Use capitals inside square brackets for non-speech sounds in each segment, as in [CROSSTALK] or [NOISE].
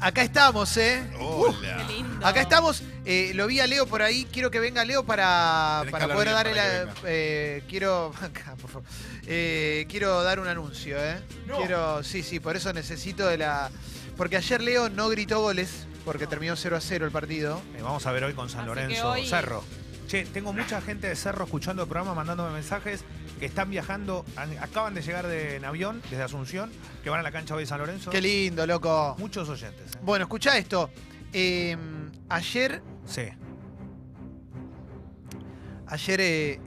Acá estamos, ¿eh? Hola. Qué lindo. Acá estamos. Eh, lo vi a Leo por ahí. Quiero que venga Leo para, Tenés que para hablar poder bien dar el. para que venga. eh, quiero. [LAUGHS] Acá, por favor. Eh, quiero dar un anuncio, ¿eh? Quiero. Sí, sí, por eso necesito de la. Porque ayer Leo no gritó goles, porque terminó 0 a 0 el partido. Eh, vamos a ver hoy con San Así que Lorenzo, hoy- Cerro. Che, tengo mucha gente de Cerro escuchando el programa, mandándome mensajes que están viajando, acaban de llegar de, en avión desde Asunción, que van a la cancha hoy de San Lorenzo. Qué lindo, loco. Muchos oyentes. ¿eh? Bueno, escuchá esto. Eh, ayer, Sí. ayer eh,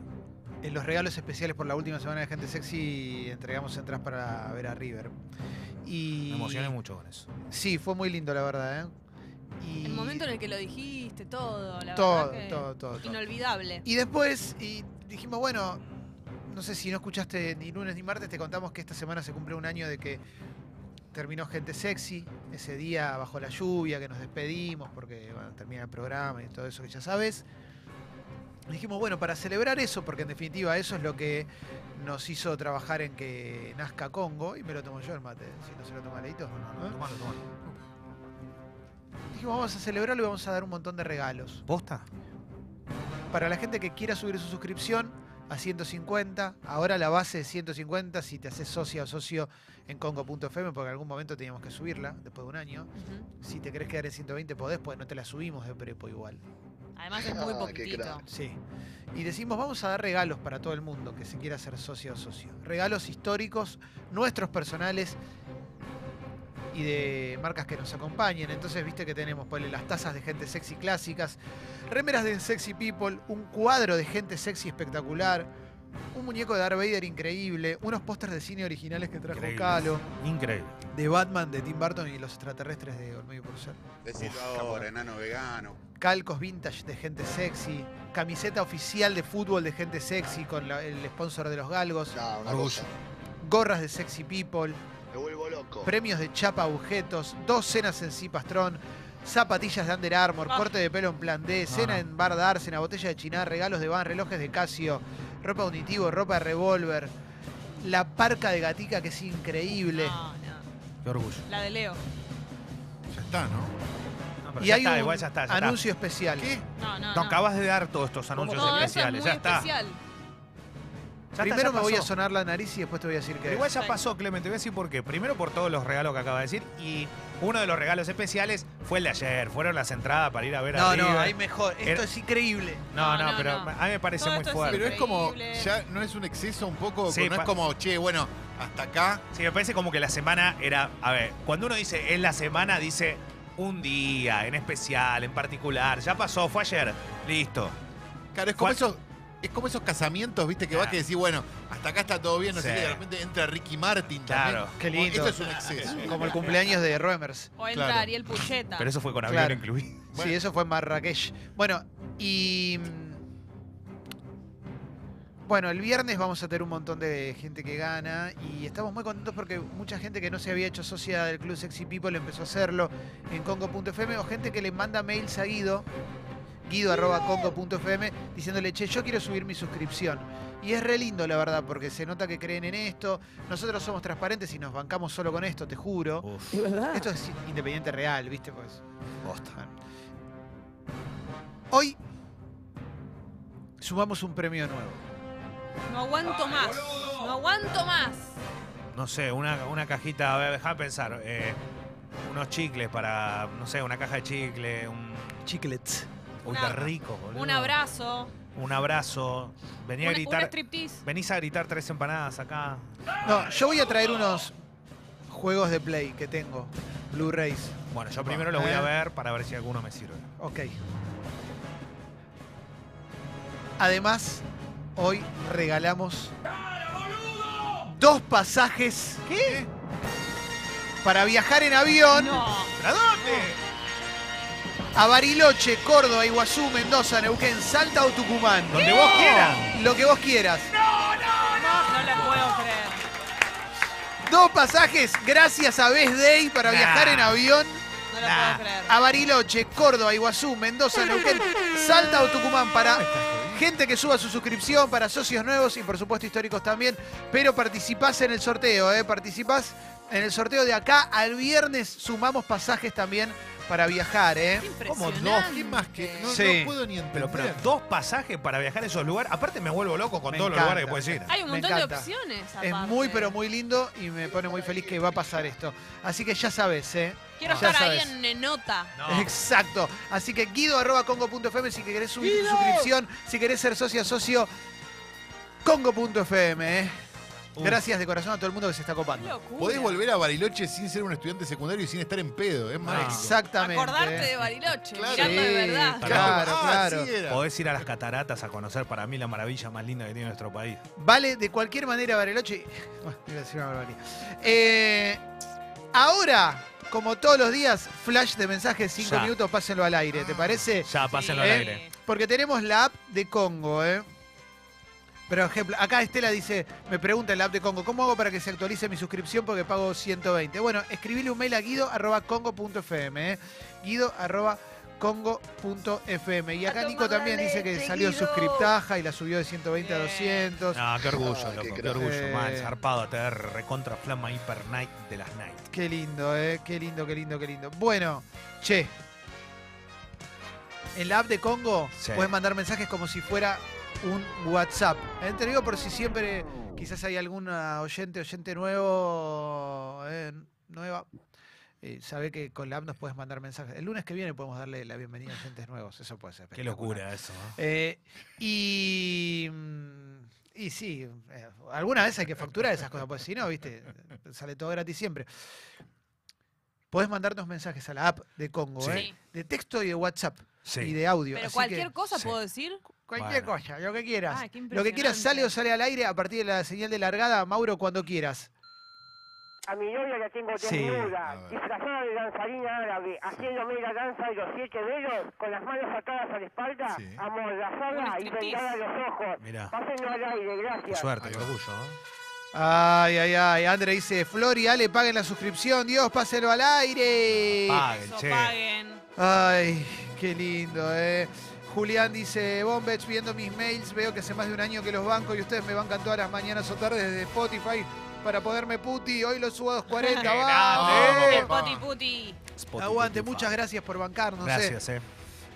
en los regalos especiales por la última semana de Gente Sexy entregamos entradas para ver a River. Y Me emocioné mucho con eso. Sí, fue muy lindo, la verdad, ¿eh? Y, El momento en el que lo dijiste, todo, la todo, verdad que todo, todo, todo. Inolvidable. Y después y dijimos, bueno, no sé si no escuchaste ni lunes ni martes, te contamos que esta semana se cumple un año de que terminó Gente Sexy, ese día bajo la lluvia, que nos despedimos porque bueno, termina el programa y todo eso que ya sabes. Dijimos, bueno, para celebrar eso, porque en definitiva eso es lo que nos hizo trabajar en que nazca Congo, y me lo tomo yo el mate, si no se lo toma Leito. ¿no? Tomalo, tomalo. Dijimos, vamos a celebrarlo y vamos a dar un montón de regalos. ¿Posta? Para la gente que quiera subir su suscripción a 150, ahora la base es 150 si te haces socia o socio en congo.fm, porque en algún momento teníamos que subirla, después de un año. Si te querés quedar en 120 podés, pues no te la subimos de prepo igual. Además es muy Ah, poquitito. Sí. Y decimos, vamos a dar regalos para todo el mundo que se quiera hacer socio o socio. Regalos históricos, nuestros personales y de marcas que nos acompañen. Entonces, viste que tenemos ponle, las tazas de gente sexy clásicas, remeras de Sexy People, un cuadro de gente sexy espectacular, un muñeco de Darth Vader increíble, unos pósters de cine originales que trajo Increíble. Calo, Increíble. de Batman, de Tim Burton y los extraterrestres de Olmedo por Ser. Decilo Uf, ahora, enano vegano. calcos vintage de gente sexy, camiseta oficial de fútbol de gente sexy con la- el sponsor de los galgos, No, una Orgullo. cosa. gorras de sexy people, loco. premios de chapa agujetos, dos cenas en Cipastrón, zapatillas de Under Armour, Ah. corte de pelo en plan D, cena Ah. en Bar Dársena, botella de Chinar, regalos de van, relojes de Casio, ropa unitivo, ropa de revólver, la parca de gatica que es increíble. No, no. Qué orgullo. La de Leo. Ya está, ¿no? No, pero y ya hay está, un igual ya está. ya está. anuncio especial. No, no, No, no. acabas de dar todos estos anuncios No, eso es especiales. muy ya está. Ya Primero me voy a sonar la nariz y después te voy a decir que igual ya pasó, Clemente. Te voy a decir por qué. Primero por todos los regalos que acaba de decir. Y uno de los regalos especiales fue el de ayer. Fueron las entradas para ir a ver a No, no, hay mejor. Esto Era- es increíble. No, No, no, no, pero no. a mí me parece Todo muy es fuerte. Pero es como, ya no es un exceso un poco, Sí, no es como, che, bueno, hasta acá. Sí, me parece como que la semana era. A ver, cuando uno dice es la semana, dice un día, en especial, en particular. Ya pasó, fue ayer. Listo. Claro, es como ¿Cuál- esos, es como esos casamientos, viste, que vas que decís, bueno, hasta acá está todo bien, no sé Sí. qué, de repente entra Ricky Martin Claro. también. Qué Como, lindo. Esto es un exceso. Como el cumpleaños de Roemers. O entra Claro. Ariel Pucheta. Pero eso fue con avión Claro. incluido. Sí, eso fue en Marrakech. Bueno, y. mm, Bueno, el viernes vamos a tener un montón de gente que gana y estamos muy contentos porque mucha gente que no se había hecho socia del Club Sexy People empezó a hacerlo en congo.fm o gente que le manda mails a Guido, guido.congo.fm, diciéndole, che, yo quiero subir mi suscripción. Y es re lindo, la verdad, porque se nota que creen en esto. Nosotros somos transparentes y nos bancamos solo con esto, te juro. Uf, Esto es independiente real, ¿viste? Pues. posta. Hoy sumamos un premio nuevo. No aguanto más. No aguanto más. No sé, una, una cajita, a ver, déjame pensar. eh, unos chicles para, no sé, una caja de chicle, un. Chiclets. Uy, Una- qué rico, boludo. Un abrazo. Un abrazo. Venía a Un, un gritar. striptease. Venís a gritar tres empanadas acá. No, yo voy a traer unos juegos de play que tengo. Blu-rays. Bueno, yo primero los voy a Eh. ver para ver si alguno me sirve. Ok. Además, hoy regalamos dos pasajes ¿Qué? para viajar en avión No. ¿A dónde? A Bariloche, Córdoba, Iguazú, Mendoza, Neuquén, Salta o Tucumán. Donde vos quieras. Lo que vos quieras. No le puedo creer. Dos pasajes gracias a Best Day para Nah. viajar en avión No Nah. puedo creer. a Bariloche, Córdoba, Iguazú, Mendoza, Neuquén, Salta o Tucumán para gente que suba su suscripción para socios nuevos y por supuesto históricos también. Pero participás en el sorteo, ¿eh? Participás en el sorteo de acá al viernes. Sumamos pasajes también para viajar, ¿eh? Como dos. ¿Qué más que? No, Sí. no puedo ni entender. pero dos pasajes para viajar a esos lugares. Aparte me vuelvo loco con Me todos los encanta. lugares que puedes ir. Hay un Me montón de encanta. opciones. Es aparte. muy, pero muy lindo y me pone muy feliz que va a pasar esto. Así que ya sabes, ¿eh? Quiero Ya estar ahí sabes. en, en nota. No. Exacto. Así que guido.congo.fm si querés subir tu suscripción, si querés ser socio, socio, congo.fm, ¿eh? Gracias de corazón a todo el mundo que se está copando. Podés volver a Bariloche sin ser un estudiante secundario y sin estar en pedo. Es mágico. Exactamente. Acordarte de Bariloche, Claro. mirando de verdad. claro. Ah, claro. Podés ir a las cataratas a conocer para mí la maravilla más linda que tiene nuestro país. Vale de cualquier manera Bariloche. [LAUGHS] Bueno, iba a decir una barbaridad. Eh, ahora, como todos los días, flash de mensajes, 5 Ya. minutos, pásenlo al aire, ¿te parece? Ya, pásenlo al ¿Eh? aire. Porque tenemos la app de Congo, ¿eh? Por ejemplo, acá Estela dice, me pregunta en la app de Congo, ¿cómo hago para que se actualice mi suscripción porque pago 120? Bueno, escribile un mail a guido.congo.fm, ¿eh? guido.congo.fm. Y acá A Nico también dice que salió Guido. suscriptaja y la subió de 120 a Bien. 200. No, qué orgullo, Ah, loco. qué Qué, orgullo, man. Eh. Zarpado a tener recontra flama hiper night de las night. Qué lindo, ¿eh? Qué lindo, qué lindo, qué lindo. Bueno, che. En la app de Congo Sí. puedes mandar mensajes como si fuera un WhatsApp. ¿Eh? Te digo por si siempre quizás hay alguna oyente, oyente nuevo, eh, nueva. eh, sabe que con la app nos puedes mandar mensajes. El lunes que viene podemos darle la bienvenida a oyentes nuevos. Eso puede ser. Qué locura eso. Eh, y, mm, y sí, alguna vez hay que facturar esas cosas, pues si no, viste, sale todo gratis siempre. Podés mandarnos mensajes a la app de Congo, Sí. ¿eh? de texto y de WhatsApp y de audio. Pero así cualquier que cosa sí. puedo decir. cualquier Bueno. cosa, lo que quieras. Ah, qué lo que quieras sale o sale al aire a partir de la señal de largada, Mauro, cuando quieras. A mi novia la tengo Sí. desnuda, ver. disfrazada de danzarina árabe, haciéndome la danza de los siete dedos, con las manos atadas a la espalda, Sí. amordazada Un y striptease. vendada a los ojos. Mirá. Pásenlo al aire, Qué gracias. suerte, qué orgullo. ¿no? Ay, ay, ay. André dice, Flor y Ale paguen la suscripción. Dios, páselo al aire. Paguen, Eso che. paguen. Ay, qué lindo, ¿eh? Julián dice, Bombets, viendo mis mails, veo que hace más de un año que los banco y ustedes me bancan todas las mañanas o tardes desde Spotify para poderme puti. Hoy lo subo a 240, Qué ¡vamos! poti puti. Spotify, Aguante, Spotify. muchas gracias por bancarnos. ¿eh? Gracias, eh.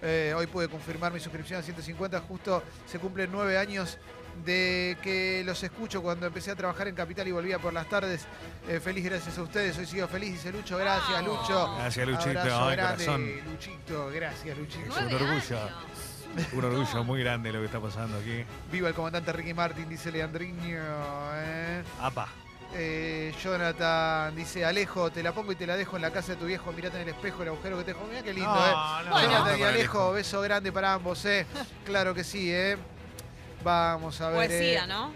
Eh, hoy pude confirmar mi suscripción a 150, justo se cumplen nueve años de que los escucho cuando empecé a trabajar en Capital y volvía por las tardes. Eh, feliz gracias a ustedes, hoy sigo feliz, dice Lucho, gracias Vamos. Lucho. Gracias, Luchito. Abrazo Ay, grande, corazón. Luchito, gracias Luchito. un Nueve orgullo. Un orgullo muy grande lo que está pasando aquí. Viva el comandante Ricky Martin, dice Leandriño. ¿eh? Apa. Eh, Jonathan dice, Alejo, te la pongo y te la dejo en la casa de tu viejo, mirate en el espejo el agujero que te dejo. Mira qué lindo, No, ¿eh? no, y Alejo, beso grande para ambos, ¿eh? Claro que sí, ¿eh? Vamos a ver. Poesía, eh, ¿no?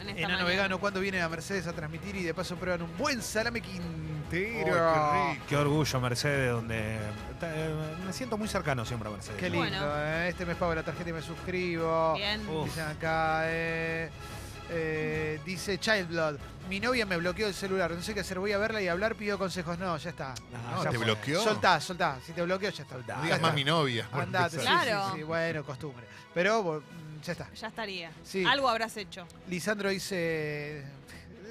En esta Enano mañana. Vegano, ¿cuándo viene a Mercedes a transmitir y de paso prueban un buen salame quintero? Ay, qué rico. Qué orgullo, Mercedes, donde eh, me siento muy cercano siempre a Mercedes. Qué lindo, Bueno. ¿eh? Este mes pago la tarjeta y me suscribo. Bien. Dicen acá, eh, eh, dice Child Blood. Mi novia me bloqueó el celular. No sé qué hacer. Voy a verla y hablar. Pido consejos. No, ya está. No, No, ya ¿te fue. bloqueó? Soltá, soltá. Si te bloqueó, ya está. Soltá. No Ya digas está. más mi novia. Andate. Sí, Claro. sí, sí, bueno, costumbre. Pero ya está. Ya estaría. Sí. Algo habrás hecho. Lisandro dice.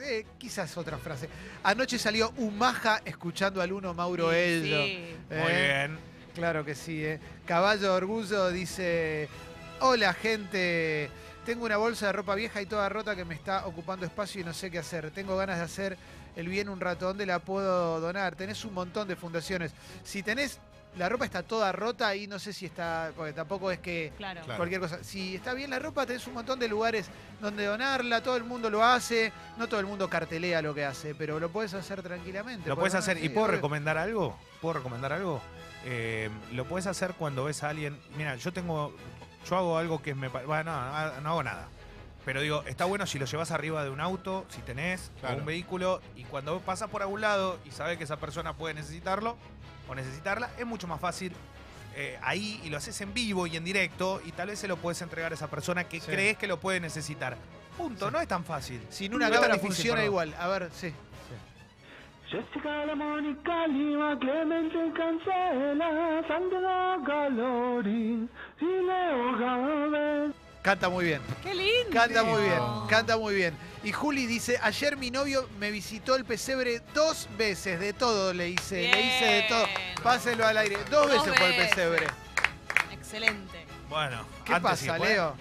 eh, quizás otra frase. Anoche salió Umaja escuchando al uno Mauro Sí, Ello. sí. Muy Eh, bien. Claro que sí, ¿eh? Caballo Orgullo dice, hola gente, tengo una bolsa de ropa vieja y toda rota que me está ocupando espacio y no sé qué hacer. Tengo ganas de hacer el bien un rato. ¿Dónde la puedo donar? Tenés un montón de fundaciones. Si tenés, la ropa está toda rota y no sé si está, porque tampoco es que Claro. Claro. cualquier cosa. Si está bien la ropa, tenés un montón de lugares donde donarla, todo el mundo lo hace, no todo el mundo cartelea lo que hace, pero lo puedes hacer tranquilamente. Lo puedes hacer. ¿Y puedo recomendar algo? ¿Puedo recomendar algo? Eh, lo puedes hacer cuando ves a alguien. Mira, yo tengo. Yo hago algo que me. Bueno, no, no hago nada. Pero digo, está bueno si lo llevas arriba de un auto, si tenés, Claro. o un vehículo, y cuando pasas por algún lado y sabes que esa persona puede necesitarlo o necesitarla, es mucho más fácil eh, ahí y lo haces en vivo y en directo y tal vez se lo puedes entregar a esa persona que Sí. crees que lo puede necesitar. Punto, Sí. no es tan fácil. Sin una No cámara difícil, funciona perdón. igual. A ver, sí. Jessica, la Mónica, Lima, Clemente, Cancela, Sandra, Calorín, y Leo Gávez. Canta muy bien. ¡Qué lindo! Canta muy bien, canta muy bien. Y Juli dice, ayer mi novio me visitó el pesebre dos veces, de todo le hice, le hice de todo. Páselo al aire. Dos, Dos veces fue el pesebre. Excelente. Bueno, ¿Qué antes y pasa, después. Leo?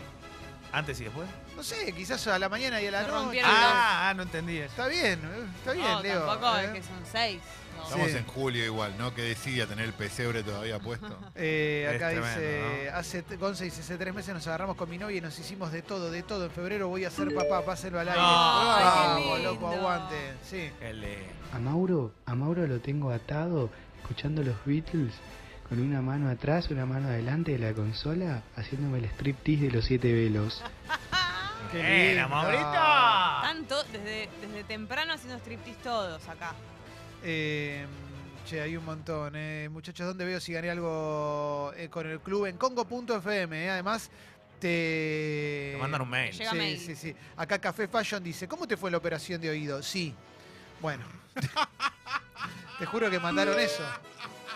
Antes y después. No sé, quizás a la mañana y a la noche. Ah, ah, no entendí eso. Está bien, eh, está bien, no, Leo. tampoco eh. es que son seis. Estamos Sí. en julio igual, ¿no? Que decía tener el pesebre todavía puesto. [LAUGHS] Eh, acá tremendo, dice, hace, Gonza dice, hace tres meses nos agarramos con mi novia y nos hicimos de todo, de todo. En febrero voy a ser papá, páselo al aire. No. Ay, loco, aguante. Sí. A Mauro, a Mauro lo tengo atado, escuchando los Beatles, con una mano atrás, una mano adelante de la consola, haciéndome el striptease de los siete velos. [LAUGHS] Qué lindo. Maurito. Tanto, desde, desde temprano haciendo striptease todos acá. Eh, che, hay un montón. Eh. Muchachos, ¿dónde veo si gané algo eh, con el club? En congo.fm. Eh. Además, te... Te mandan un mail. Llega sí, mail. sí, sí. Acá Café Fashion dice, ¿cómo te fue la operación de oído? Sí. Bueno. [LAUGHS] te juro que mandaron eso.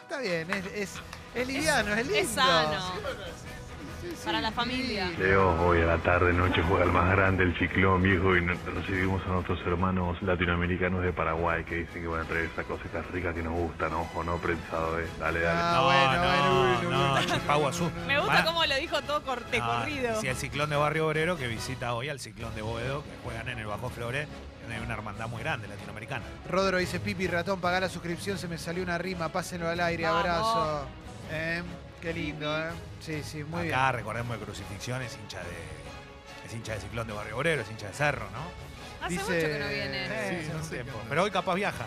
Está bien, es, es, es liviano, es, lindo. Es sano. Sí, sí, Para la sí. familia. Leo, hoy a la tarde noche juega el más grande, el ciclón viejo, y no- recibimos a nuestros hermanos latinoamericanos de Paraguay que dicen que van a traer esa cosita rica que nos gusta, ¿no? Ojo, no prensado, ¿eh? Dale, dale. Ah, No, bueno, no, bueno, bueno, no, Azul. Me gusta cómo lo dijo todo corte No, corrido. Si el ciclón de Barrio Obrero que visita hoy al ciclón de Boedo, que juegan en el Bajo Flores, hay una hermandad muy grande latinoamericana. Rodro dice, Pipi Ratón, pagá la suscripción, se me salió una rima, pásenlo al aire, Vamos. abrazo. Eh, qué lindo, ¿eh? Sí, sí, muy Acá recordemos que Crucifixión es hincha de. Es hincha de ciclón de Barrio Obrero, es hincha de Cerro, ¿no? Hace dice- mucho que no viene. Eh, sí, hace no un sé tiempo. qué onda. Pero hoy capaz viaja.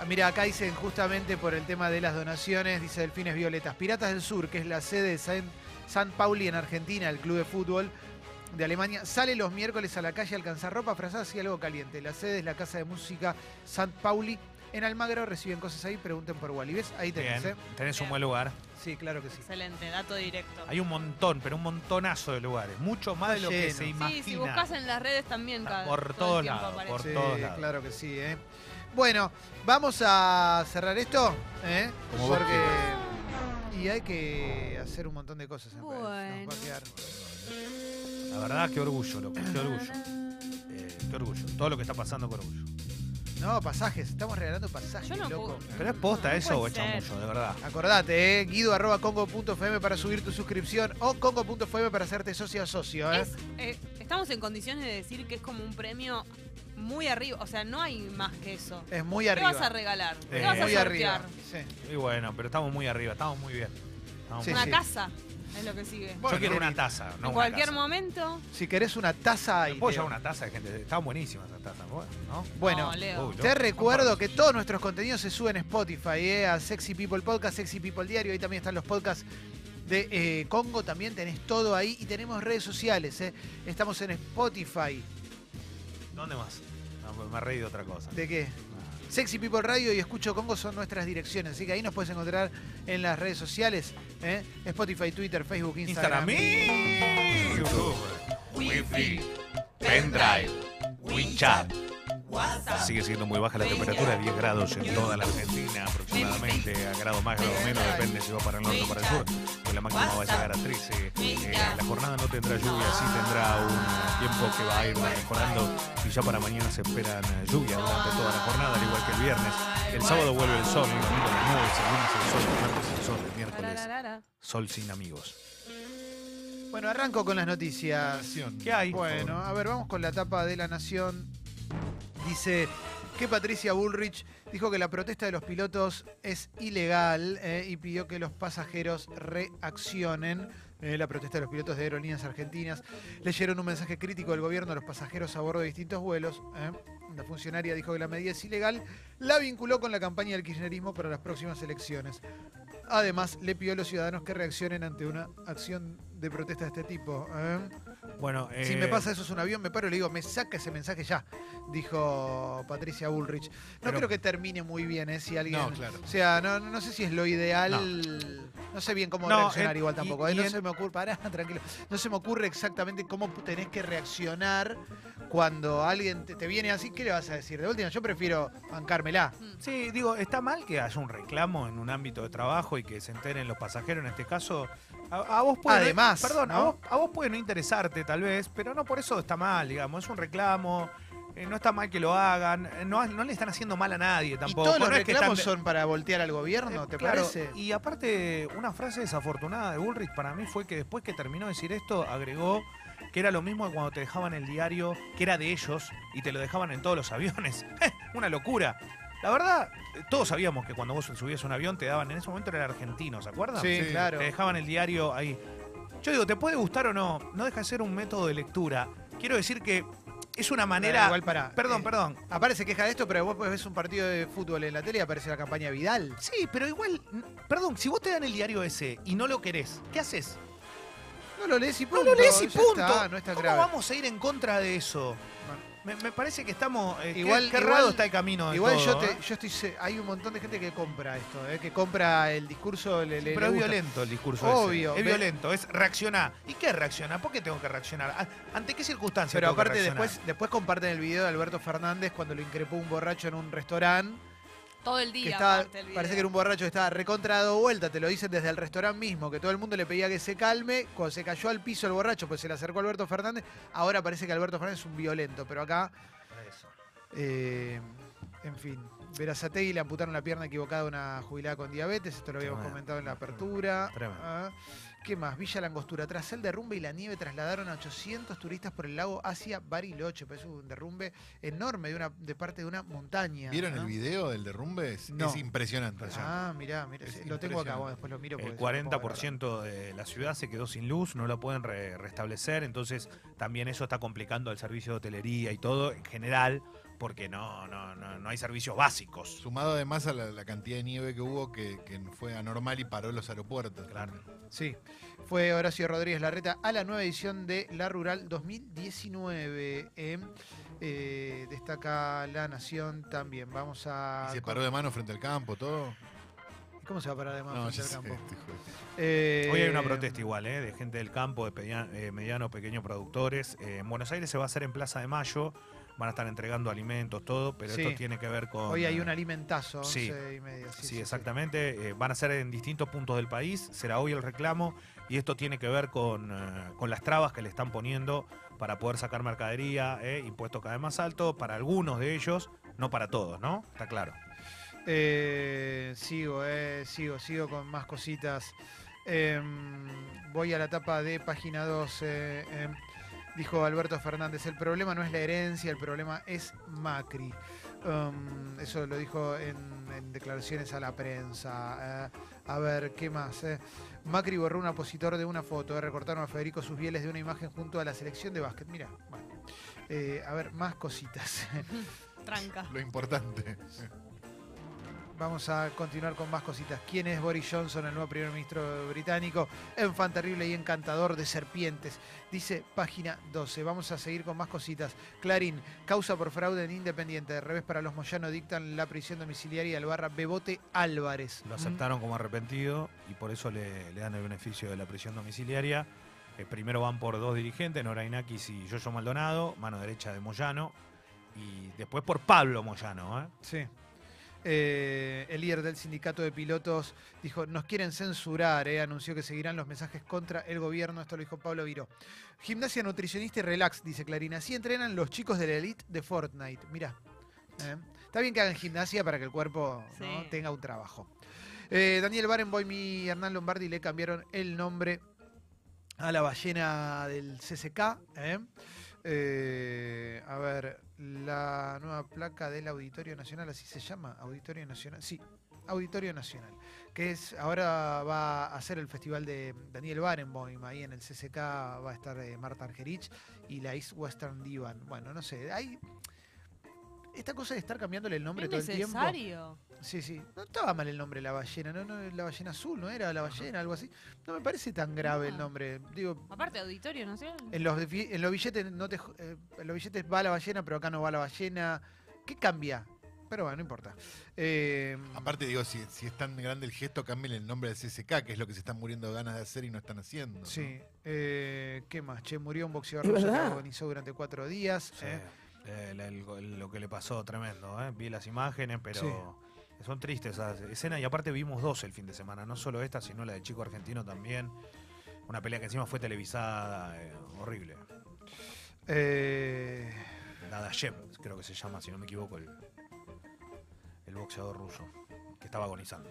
Ah. Mira, acá dicen justamente por el tema de las donaciones, dice Delfines Violetas. Piratas del Sur, que es la sede de San, San Pauli en Argentina, el club de fútbol de Alemania, sale los miércoles a la calle a alcanzar ropa, frazadas y algo caliente. La sede es la Casa de Música San Pauli. En Almagro reciben cosas ahí, pregunten por Wally. ¿Ves? Ahí tenés, Bien, ¿eh? tenés un Bien. buen lugar. Sí, claro que sí. Excelente, dato directo. Hay un montón, pero un montonazo de lugares. Mucho más de lo que se Sí, imagina. Sí, si buscas en las redes también cada, por todo todos lados, por Sí, todos lados. claro que sí, ¿eh? Bueno, vamos a cerrar esto, ¿eh? Como Porque... Y hay que hacer un montón de cosas en redes. Nos va a Bueno. quedar- La verdad, qué orgullo, loco. Qué orgullo. Eh, qué orgullo. Todo lo que está pasando, qué orgullo. No, pasajes, estamos regalando pasajes, Yo no loco. puedo. ¿Pero es posta No eso o puede es ser. chamullo, de verdad? Acordate, ¿eh? guido arroba congo.fm para subir tu suscripción o congo.fm para hacerte socio a socio, ¿eh? Es, eh, estamos en condiciones de decir que es como un premio muy arriba. O sea, no hay más que eso. Es muy ¿Qué arriba. vas a regalar? ¿Qué Eh, vas a muy sortear? arriba. Sí. Y bueno, pero estamos muy arriba, estamos muy bien. Estamos Sí, muy Una sí. casa es lo que sigue. Bueno, Yo quiero una taza, no en una cualquier momento. Si querés una taza ¿Me ahí. puedo llevar una taza de gente? Estaban buenísimas esas tazas, bueno, ¿no? Bueno, No, Leo. Uy, te recuerdo que todos nuestros contenidos se suben en Spotify, ¿eh? a Sexy People Podcast, Sexy People Diario, ahí también están los podcasts de eh, Congo, también tenés todo ahí y tenemos redes sociales, ¿eh? estamos en Spotify, ¿Dónde más? No, me he reído de otra cosa. ¿de qué? Sexy People Radio y Escucho Congo son nuestras direcciones, así que ahí nos puedes encontrar en las redes sociales, ¿eh? Spotify, Twitter, Facebook, Instagram. Instagram, YouTube, Wi-Fi, Pendrive, WeChat. Sigue siendo muy baja la temperatura, 10 grados en toda la Argentina aproximadamente, a grado más, grado menos, depende si va para el norte o para el sur. Pues la máxima va a llegar a 13. Eh, la jornada no tendrá lluvia, sí tendrá un tiempo que va a ir mejorando y ya para mañana se esperan eh, lluvia durante toda la jornada, al igual que el viernes. El sábado vuelve el sol, el domingo las nubes, el lunes el sol, el martes el sol, el miércoles sol sin amigos. Bueno, arranco con las noticias. ¿Qué hay? Bueno, a ver, vamos con la tapa de La Nación. Dice que Patricia Bullrich dijo que la protesta de los pilotos es ilegal eh, y pidió que los pasajeros reaccionen. Eh, la protesta de los pilotos de aerolíneas argentinas leyeron un mensaje crítico del gobierno a los pasajeros a bordo de distintos vuelos. eh. La funcionaria dijo que la medida es ilegal, la vinculó con la campaña del kirchnerismo para las próximas elecciones. Además, le pidió a los ciudadanos que reaccionen ante una acción de protesta de este tipo. ¿eh? Bueno, Si eh, me pasa eso es un avión, me paro y le digo, me saca ese mensaje ya, dijo Patricia Bullrich. No Pero- creo que termine muy bien, ¿eh? Si alguien. No, claro. O sea, no, no sé si es lo ideal. No, sé bien cómo No, reaccionar igual tampoco. ¿eh? y No en- se me ocurre, [LAUGHS] pará, tranquilo. No se me ocurre exactamente cómo tenés que reaccionar cuando alguien te, te viene así, ¿qué le vas a decir? De última, yo prefiero bancármela. Mm. Sí, digo, está mal que haya un reclamo en un ámbito de trabajo y que se enteren los pasajeros en este caso. A, a vos puede, Además, perdón, a, vos, a vos puede no interesarte tal vez, pero no por eso está mal, digamos, es un reclamo. eh, no está mal que lo hagan, eh, no, no le están haciendo mal a nadie tampoco. ¿Y todos los no es que reclamos están- son para voltear al gobierno, Eh, te claro, parece? Y aparte, una frase desafortunada de Bullrich para mí fue que después que terminó de decir esto, agregó que era lo mismo que cuando te dejaban el diario, que era de ellos, y te lo dejaban en todos los aviones. [LAUGHS] una locura. La verdad, eh, todos sabíamos que cuando vos subías a un avión te daban, en ese momento era el argentino, ¿se acuerdan? Sí, Sí, claro. Te dejaban el diario ahí. Yo digo, ¿te puede gustar o no? No deja de ser un método de lectura. Quiero decir que es una manera... Igual para. Perdón, perdón. Aparece queja de esto, pero vos ves un partido de fútbol en la tele y aparece la campaña Vidal. Sí, pero igual, perdón, si vos te dan el diario ese y no lo querés, ¿qué haces? No lo lees y No punto. lo lees y punto. está, no es tan ¿Cómo grave. vamos a ir en contra de eso? Me, me parece que estamos. eh, Igual- qué, igual- está el camino. Igual todo, yo, te, ¿eh? yo estoy. Hay un montón de gente que compra esto, ¿eh? que compra el discurso. Le, le- Pero le es gusta. violento el discurso. Obvio, ese. Es violento, es reaccionar. ¿Y qué es reaccionar? ¿Por qué tengo que reaccionar? ¿A- ¿Ante qué circunstancias? Pero tengo aparte, después, después comparten el video de Alberto Fernández cuando lo increpó un borracho en un restaurante. Todo el Que día. estaba, aparte, el video. parece que era un borracho que estaba recontra dado vuelta, te lo dicen desde el restaurante mismo, que todo el mundo le pedía que se calme. Cuando se cayó al piso el borracho, pues se le acercó a Alberto Fernández. Ahora parece que Alberto Fernández es un violento, pero acá, Eso. eh, en fin. Verazategui le amputaron la pierna equivocada a una jubilada con diabetes, esto lo habíamos Tremendo. comentado en la apertura. Tremendo. Ah, ¿Qué más? Villa Langostura. Tras el derrumbe y la nieve trasladaron a 800 turistas por el lago hacia Bariloche. Pues es un derrumbe enorme de, una, de parte de una montaña. ¿Vieron ¿no? el video del derrumbe? Es, No. es impresionante. Ah, mirá, mirá. Es lo tengo acá, bueno, después lo miro. El es un poco 40% de la ciudad se quedó sin luz, no la pueden re- restablecer, entonces también eso está complicando el servicio de hotelería y todo en general, porque no, no, no, no hay servicios básicos. Sumado además a la, la cantidad de nieve que hubo que, que fue anormal y paró los aeropuertos. Claro. Sí, fue Horacio Rodríguez Larreta a la nueva edición de La Rural 2019. eh. Eh, destaca La Nación también. Vamos a. Y se paró de mano frente al campo, todo. ¿Cómo se va a parar de mano No, frente al campo? este Eh, Hoy hay una protesta igual, ¿eh? de gente del campo, de eh, mediano, pequeños productores. Eh, en Buenos Aires se va a hacer en Plaza de Mayo, van a estar entregando alimentos, todo, pero Sí. esto tiene que ver con... Hoy hay eh, un alimentazo, 11 sí. y media. Sí, Sí, exactamente. eh, van a ser en distintos puntos del país. Será hoy el reclamo. Y esto tiene que ver con, eh, con las trabas que le están poniendo para poder sacar mercadería, eh, impuestos cada vez más altos, para algunos de ellos, no para todos, ¿no? Está claro. Sigo, sigo, sigo con más cositas. Em, voy a la etapa de página 2. Dijo Alberto Fernández, el problema no es la herencia, el problema es Macri. Um, eso lo dijo en, en declaraciones a la prensa. Eh, a ver, ¿qué más? eh? Macri borró un opositor de una foto. eh, recortaron a Federico Susbieles de una imagen junto a la selección de básquet. Mira, bueno. Eh, a ver, más cositas. [LAUGHS] Tranca. Lo importante. [LAUGHS] Vamos a continuar con más cositas. ¿Quién es Boris Johnson, el nuevo primer ministro británico? Enfant terrible y encantador de serpientes. Dice página 12. Vamos a seguir con más cositas. Clarín, causa por fraude en Independiente. De revés para los Moyano dictan la prisión domiciliaria al barra Bebote Álvarez. Lo aceptaron como arrepentido y por eso le, le dan el beneficio de la prisión domiciliaria. Eh, primero van por dos dirigentes, Nora Inakis y Yoyo Maldonado, mano derecha de Moyano. Y después por Pablo Moyano, ¿eh? Sí. Eh, el líder del sindicato de pilotos dijo, nos quieren censurar, eh", anunció que seguirán los mensajes contra el gobierno, esto lo dijo Pablo Viró. Gimnasia nutricionista y relax, dice Clarina, así entrenan los chicos de la elite de Fortnite, mirá. eh. Está bien que hagan gimnasia para que el cuerpo tenga un trabajo. Daniel Barenboim y Hernán Lombardi le cambiaron el nombre a la ballena del CCK. ¿Eh? A ver, la nueva placa del Auditorio Nacional, así se llama, Auditorio Nacional, sí, Auditorio Nacional, que es ahora va a ser el festival de Daniel Barenboim, ahí en el CCK va a estar eh, Marta Argerich y la East Western Divan. Bueno, no sé, hay esta cosa de estar cambiándole el nombre ¿Es todo el tiempo. necesario? Sí, sí. No estaba mal el nombre la ballena, no, no, la ballena azul, ¿no era la ballena, algo así? No me parece tan grave el Ah. nombre. Digo, Aparte, Auditorio Nacional. en los, en los billetes no te, eh, en los billetes va la ballena, pero acá no va la ballena. ¿Qué cambia? Pero bueno, no importa. Eh, Aparte, digo, si, si es tan grande el gesto, cambien el nombre del CSK, que es lo que se están muriendo de ganas de hacer y no están haciendo. ¿no? Sí. Eh, ¿Qué más? Che, murió un boxeador Es ruso que verdad. agonizó durante cuatro días. Sí. eh. El- el- lo que le pasó, tremendo. ¿eh? Vi las imágenes, pero Sí. son tristes esas escenas. Y aparte vimos dos el fin de semana. No solo esta, sino la del chico argentino también. Una pelea que encima fue televisada. eh, horrible. Eh, Dadashev, creo que se llama, si no me equivoco, el, el boxeador ruso. Que estaba agonizando.